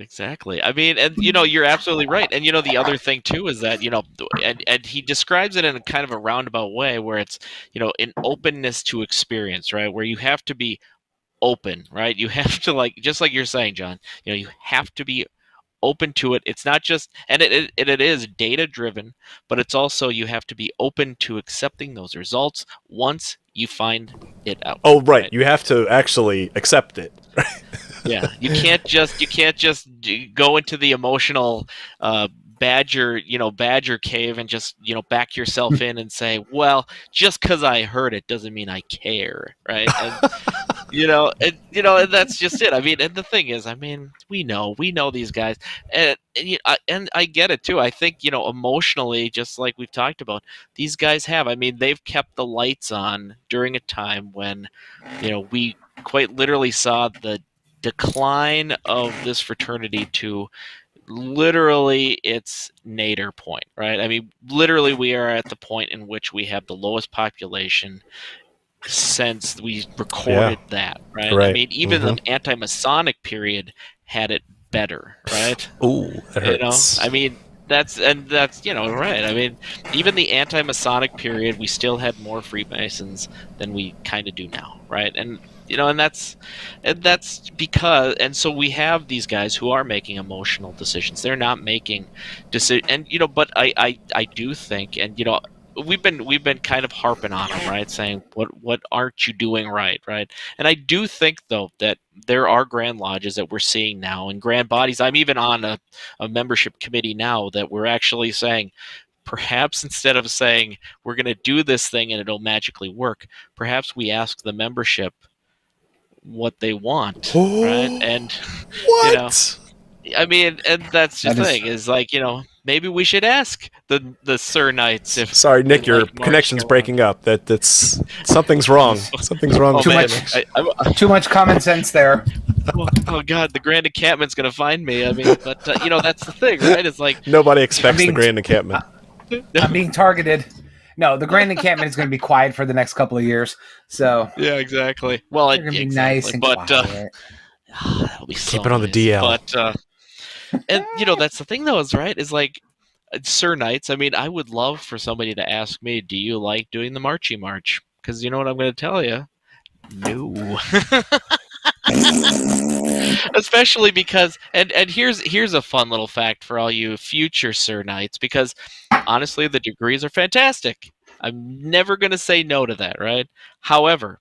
Exactly. I mean, and you know, you're absolutely right. And you know, the other thing too is that you know, and and he describes it in a kind of a roundabout way, where it's you know, an openness to experience, right? Where you have to be open, right? You have to like, just like you're saying, John. You know, you have to be open to it. It's not just, and it it, it is data driven, but it's also you have to be open to accepting those results once you find it out. Oh, right. You have to actually accept it. yeah you can't just you can't just go into the emotional uh badger you know badger cave and just you know back yourself in and say well just because i heard it doesn't mean i care right? And, you know and you know and that's just it. I mean and the thing is i mean we know we know these guys. And and, you- I, and I get it too. I think you know emotionally just like we've talked about these guys have i mean they've kept the lights on during a time when you know we quite literally saw the decline of this fraternity to literally its nadir point, right? I mean, literally, we are at the point in which we have the lowest population since we recorded that, right? I mean, even the mm-hmm. anti-Masonic period had it better, right? Ooh, that You know. I mean, that's and that's you know right. I mean, even the anti-Masonic period, we still had more Freemasons than we kind of do now, right? And you know, and that's and that's because and so we have these guys who are making emotional decisions. They're not making decision, and you know, but I I I do think, and you know. We've been we've been kind of harping on them, right? Saying what what aren't you doing right, right? And I do think though that there are grand lodges that we're seeing now and grand bodies. I'm even on a a membership committee now that we're actually saying perhaps instead of saying we're going to do this thing and it'll magically work perhaps we ask the membership what they want right and what? know, i mean and that's the That is- thing is like you know maybe we should ask the the sir knights if Sorry, Nick, your like March connection's go breaking up. That that's something's wrong. Something's wrong. on. with oh, the man, much- connection. I, I, Too much common sense there. oh, oh god the grand encampment's going to find me i mean but uh, you know that's the thing right it's like Nobody expects being- the Grand Encampment. I'm being targeted. No, the Grand Encampment is going to be quiet for the next couple of years. So yeah exactly well they're it, going to be exactly. nice and but uh, quiet. That'll be so Keep it on the nice. DL. But uh, and you know that's the thing though is right is like uh, Sir Knights. I mean, I would love for somebody to ask me, "Do you like doing the Marchy March?" Because you know what I'm going to tell you. No. Especially because and and here's here's a fun little fact for all you future Sir Knights because honestly the degrees are fantastic. I'm never going to say no to that, right? However,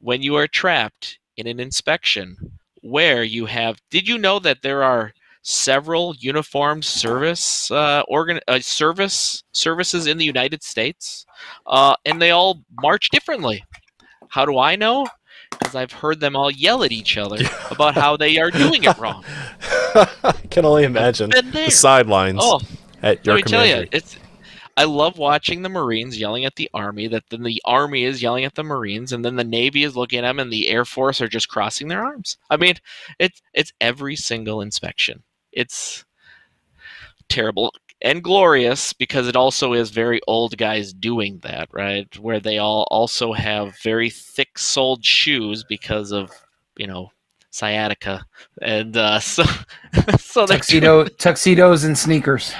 when you are trapped in an inspection where you have did you know that there are several uniformed service uh, organ uh, service services in the United States uh, and they all march differently how do I know because I've heard them all yell at each other about how they are doing it wrong I can only imagine the sidelines oh at your let me tell you, it's. I love watching the Marines yelling at the Army. That then the Army is yelling at the Marines, and then the Navy is looking at them, and the Air Force are just crossing their arms. I mean, it's it's every single inspection. It's terrible and glorious because it also is very old guys doing that, right? Where they all also have very thick-soled shoes because of you know sciatica, and uh, so so Tuxedo, tuxedos and sneakers.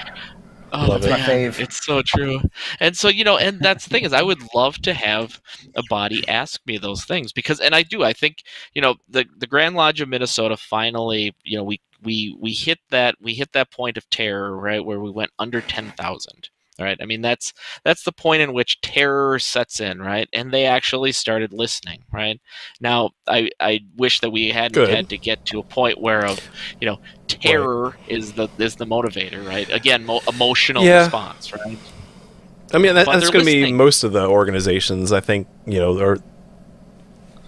Oh, Love it. my fave. It's so true. And so, you know, and that's the thing is I would love to have a body ask me those things because and I do. I think, you know, the the Grand Lodge of Minnesota finally, you know, we we we hit that we hit that point of terror, right, where we went under 10,000. Right. I mean, that's that's the point in which terror sets in, right? And they actually started listening, right? Now, I I wish that we hadn't Good. had to get to a point where of, you know, terror is the is the motivator, right? Again, mo- emotional Yeah. response, right? I mean, that, that's going to be most of the organizations. I think you know are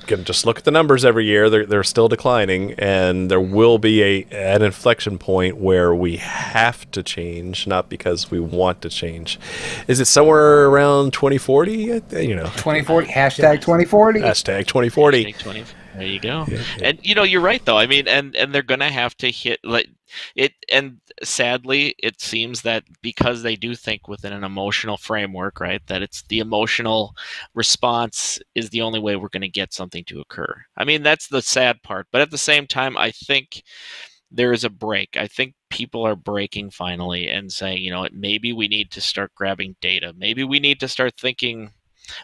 going to just look at the numbers every year. They're they're still declining, and there will be a an inflection point where we have to change, not because we want to change. Is it somewhere around 2040? You know, 2040 hashtag 2040. hashtag 2040. Take 20. There you go. Yeah, yeah. And you know, you're right though. I mean, and and they're gonna have to hit like it. And sadly, it seems that because they do think within an emotional framework, right? That it's the emotional response is the only way we're gonna get something to occur. I mean, that's the sad part. But at the same time, I think there is a break. I think people are breaking finally and saying, you know, maybe we need to start grabbing data. Maybe we need to start thinking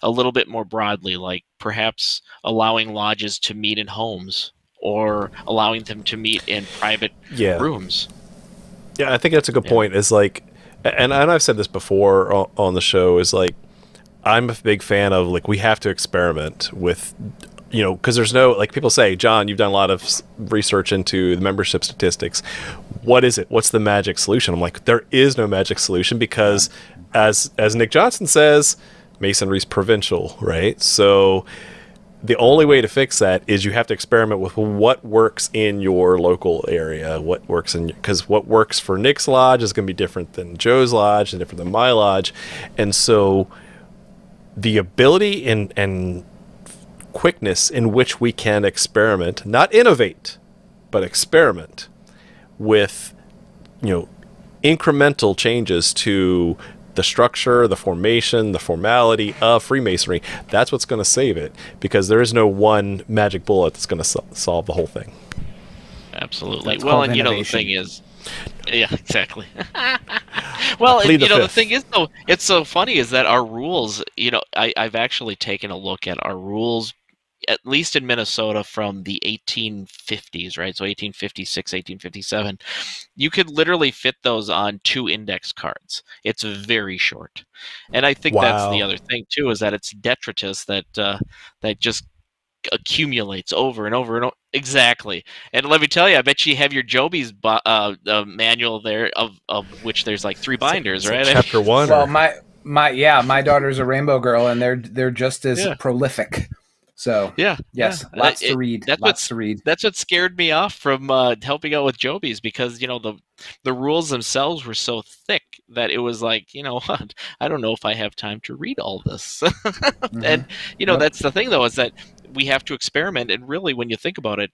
a little bit more broadly, like perhaps allowing lodges to meet in homes or allowing them to meet in private Yeah, rooms. Yeah, I think that's a good Yeah. point. Is like, and and I've said this before on, on the show. Is like, I'm a big fan of like we have to experiment with, you know, because there's no like people say, John, you've done a lot of research into the membership statistics. What is it? What's the magic solution? I'm like, there is no magic solution because, as as Nick Johnson says, Masonry's provincial, right? So the only way to fix that is you have to experiment with what works in your local area, what works in because what works for Nick's lodge is going to be different than Joe's lodge and different than my lodge, and so the ability and and quickness in which we can experiment, not innovate, but experiment with you know incremental changes to the structure, the formation, the formality of Freemasonry. That's what's going to save it because there is no one magic bullet that's going to sol- solve the whole thing. Absolutely. That's well, called and you know the thing is, yeah, exactly. well, and, you the know the thing is though, it's so funny is that our rules. You know, I, I've actually taken a look at our rules. At least in Minnesota from the 1850s, right? So 1856, 1857. You could literally fit those on two index cards. It's very short. And I think that's the other thing too is that it's detritus that uh, that just accumulates over and over and over. Exactly. And let me tell you, I bet you have your Joby's bu- uh, uh, manual there, of, of which there's like three binders, It's like right? Chapter one. Well, or- my my yeah, my daughter's a rainbow girl, and they're they're just as Yeah. prolific. So yeah. yes, yeah. lots to it- read. that's lots to read. That's what scared me off from uh, helping out with Joby's because you know the the rules themselves were so thick that it was like you know what I don't know if I have time to read all this. Mhm. and you know Yep. that's the thing though is that we have to experiment and really when you think about it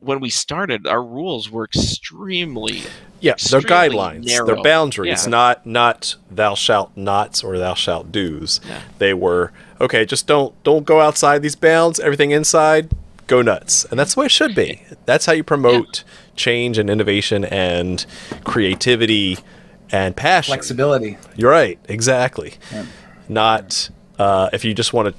when we started our rules were extremely yeah, they're guidelines, narrow. they're boundaries, Yeah. not not thou shalt nots or thou shalt do's. Yeah. They were okay. Just don't don't go outside these bounds. Everything inside, go nuts, and that's the way it should be. That's how you promote change and innovation and creativity and passion. Flexibility. You're right, exactly. Yeah. Not uh, if you just want to,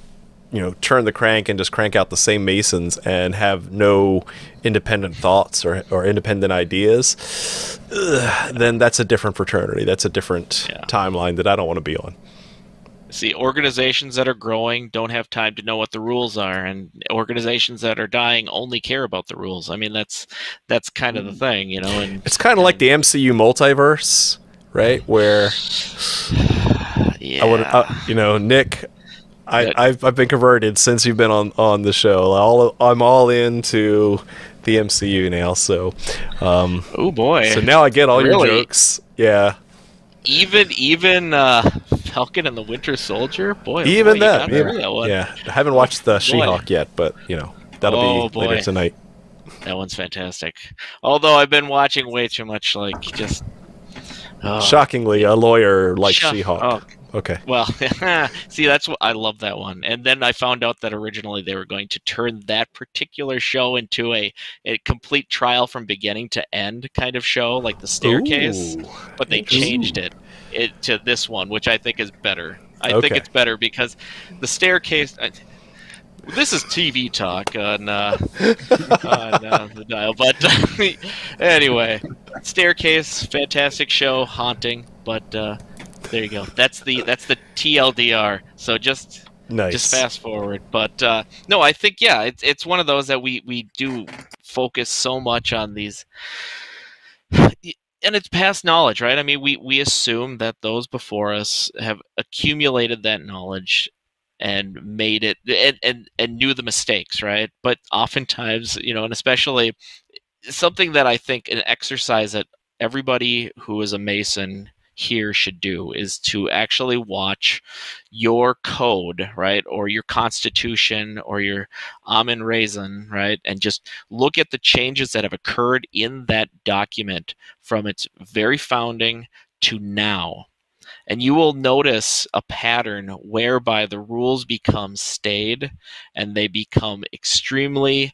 you know, turn the crank and just crank out the same masons and have no independent thoughts or, or independent ideas, ugh, then that's a different fraternity. That's a different Yeah. timeline that I don't want to be on. see organizations that are growing don't have time to know what the rules are and organizations that are dying only care about the rules i mean that's that's kind of the thing you know and It's kind of like the MCU multiverse, right? Where yeah I would, uh, you know, Nick. I. I've, I've been converted since you've been on, on the show. All I'm all into the MCU now. So, um, oh boy So now I get all your Really? jokes. Yeah, even even uh falcon and the winter soldier boy oh even boy, that. through that one. yeah. I haven't watched the She-Hulk yet, but you know that'll Oh, be later tonight. that one's fantastic although i've been watching way too much like just oh, Shockingly, a lawyer like She-Hulk. Oh, okay. Well, see, that's what I love that one. And then I found out that originally they were going to turn that particular show into a, a complete trial from beginning to end kind of show, like the staircase. Ooh. but they changed it, it to this one, which I think is better. I Okay. think it's better because the staircase. I, this is TV talk on, uh, on uh, the dial, but anyway, staircase, fantastic show, haunting. But uh, there you go. That's the that's the TLDR. So just Nice. just fast forward. But uh, no, I think yeah, it's it's one of those that we we do focus so much on these, and it's past knowledge, right? I mean, we we assume that those before us have accumulated that knowledge and made it and and, and knew the mistakes, right? But oftentimes, you know, and especially something that I think an exercise that everybody who is a Mason here should do is to actually watch your code, right, or your constitution or your Ahiman Rezon, right, and just look at the changes that have occurred in that document from its very founding to now. And you will notice a pattern whereby the rules become stayed and they become extremely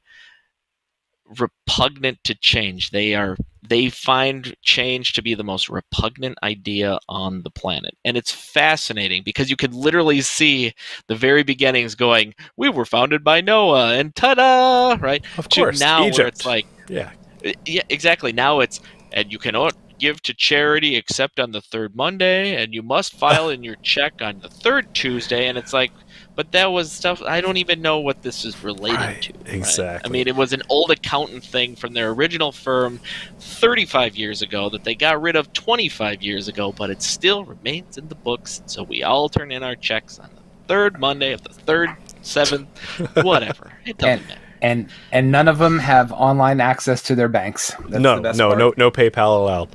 repugnant to change. They are they find change to be the most repugnant idea on the planet. And it's fascinating because you can literally see the very beginnings going, we were founded by Noah and ta-da, right? of To course. now Egypt. where it's like yeah. Eh, yeah, exactly. Now it's and you cannot give to charity except on the third Monday, and you must file in your check on the third Tuesday. And it's like, but that was stuff I don't even know what this is related Right, to. right? exactly. I mean, it was an old accountant thing from their original firm 35 years ago that they got rid of 25 years ago, but it still remains in the books. So we all turn in our checks on the third Monday of the third, seventh, whatever. It doesn't And- matter. and and none of them have online access to their banks. That's no, the best no, part. no, no PayPal allowed.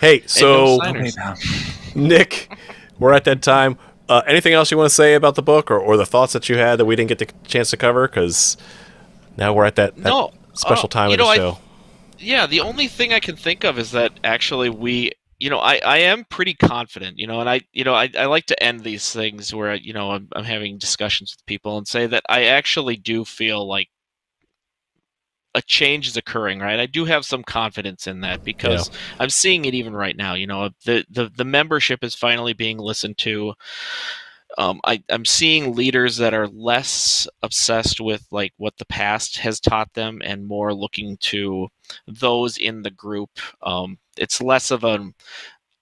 Hey, so No Nick, we're at that time. Uh, anything else you want to say about the book, or, or the thoughts that you had that we didn't get the chance to cover? Because now we're at that, that No, special uh, time of the know, I- show. yeah the only thing i can think of is that actually we you know i i am pretty confident you know and i you know i, I like to end these things where you know I'm, I'm having discussions with people and say that i actually do feel like a change is occurring right? I do have some confidence in that because i'm seeing it even right now you know the the, the membership is finally being listened to. Um, I, I'm seeing leaders that are less obsessed with like what the past has taught them and more looking to those in the group. Um, it's less of an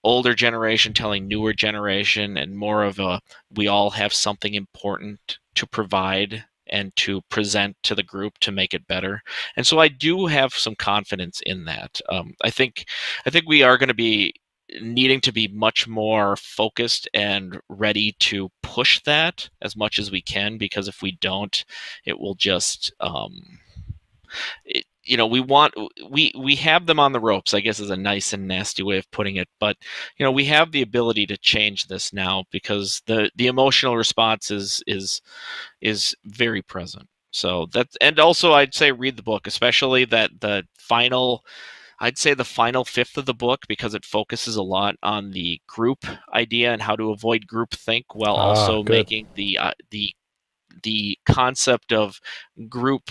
older generation telling newer generation and more of a we all have something important to provide and to present to the group to make it better. And so I do have some confidence in that. Um, I think I think we are going to be needing to be much more focused and ready to push that as much as we can because if we don't it will just um it, you know we want we we have them on the ropes i guess is a nice and nasty way of putting it but you know we have the ability to change this now because the the emotional response is is is very present so that's and also i'd say read the book especially that the final I'd say the final fifth of the book because it focuses a lot on the group idea and how to avoid group think while Ah, also good. making the uh, the the concept of group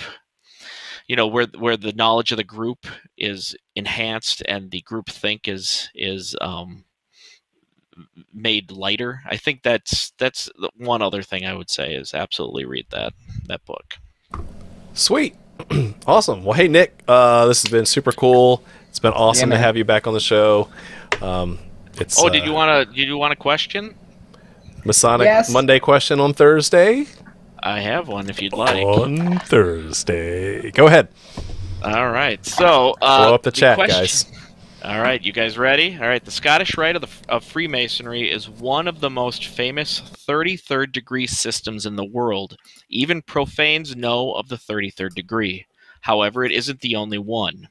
you know where where the knowledge of the group is enhanced and the group think is is um made lighter i think that's that's the one other thing i would say is absolutely read that that book Sweet. awesome. Well, hey, Nick, uh, this has been super cool. It's been awesome to have you back on the show. Um, it's oh did uh, you want to did you want a question Masonic Yes. Monday question on Thursday? I have one if you'd like On Thursday. Go ahead. All right. So uh, Blow up the chat, question- guys. All right, you guys ready? All right. The Scottish Rite of, the, of Freemasonry is one of the most famous 33rd degree systems in the world. Even profanes know of the 33rd degree. However, it isn't the only one.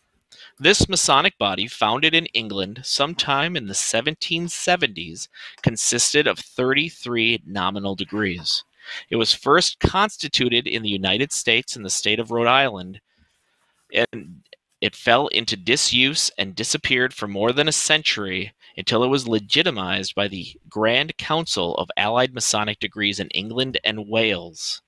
This Masonic body, founded in England sometime in the 1770s, consisted of 33 nominal degrees. It was first constituted in the United States in the state of Rhode Island, and it fell into disuse and disappeared for more than a century until it was legitimized by the Grand Council of Allied Masonic Degrees in England and Wales.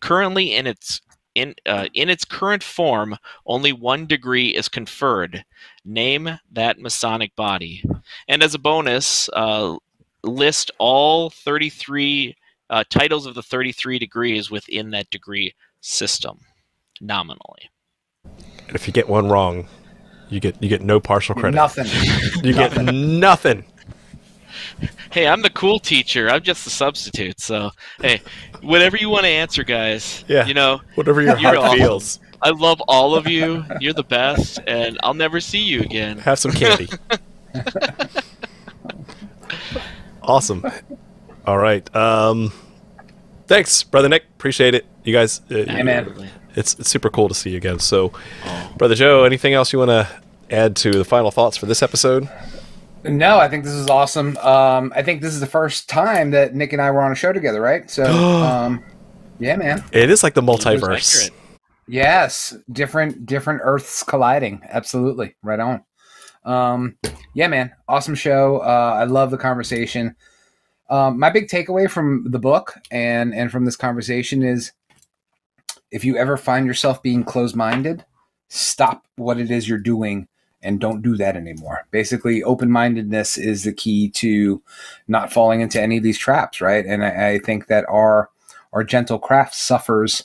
Currently, in its in uh, in its current form, only one degree is conferred. Name that Masonic body, and as a bonus, uh, list all 33 uh, titles of the 33 degrees within that degree system, nominally. And if you get one wrong, you get you get no partial credit. Nothing. You get nothing. Hey, I'm the cool teacher. I'm just the substitute. So, hey, whatever you want to answer, guys. Yeah. You know, Whatever your heart awesome. feels. I love all of you. You're the best, and I'll never see you again. Have some candy. awesome. All right. Um, thanks, brother Nick. Appreciate it. You guys. Uh, Hey, man. It's it's super cool to see you again. So, Oh. brother Joe, anything else you want to add to the final thoughts for this episode? No, I think this is awesome. Um, I think this is the first time that Nick and I were on a show together, right? So, um, yeah, man. It is like the multiverse. Yes, different different Earths colliding. Absolutely, right on. Um, yeah, man, awesome show. Uh, I love the conversation. Um, my big takeaway from the book and and from this conversation is, if you ever find yourself being closed minded, stop what it is you're doing and don't do that anymore. Basically, open mindedness is the key to not falling into any of these traps, right? And I, I think that our our gentle craft suffers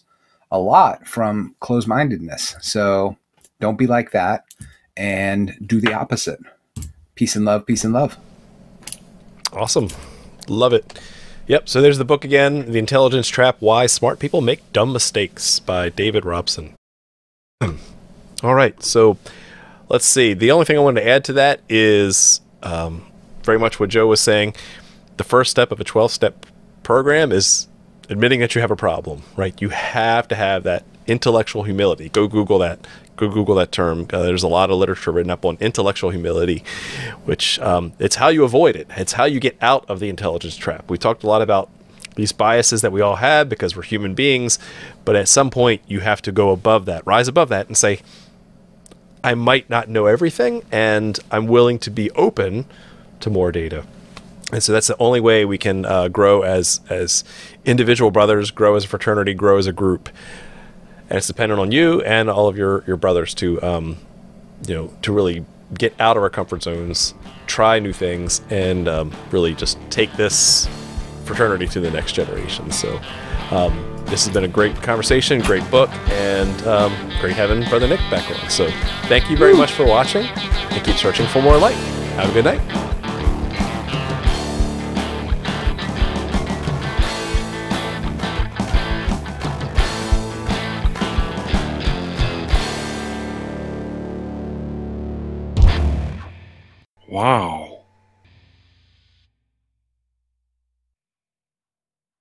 a lot from closed mindedness. So don't be like that and do the opposite. Peace and love, peace and love. Awesome. Love it. Yep. So there's the book again The Intelligence Trap Why Smart People Make Dumb Mistakes by David Robson. All right. So let's see. The only thing I wanted to add to that is um, very much what Joe was saying. The first step of a 12 step program is admitting that you have a problem, right? You have to have that intellectual humility. Go Google that. Go Google that term. Uh, there's a lot of literature written up on intellectual humility, which um, it's how you avoid it. It's how you get out of the intelligence trap. We talked a lot about these biases that we all have because we're human beings, but at some point you have to go above that, rise above that, and say, I might not know everything, and I'm willing to be open to more data. And so that's the only way we can uh, grow as as individual brothers, grow as a fraternity, grow as a group. And it's dependent on you and all of your your brothers to um, you know to really get out of our comfort zones, try new things, and um, really just take this fraternity to the next generation. So. Um, this has been a great conversation, great book, and um, great having Brother Nick back on. So, thank you very much for watching, and keep searching for more light. Have a good night. Wow.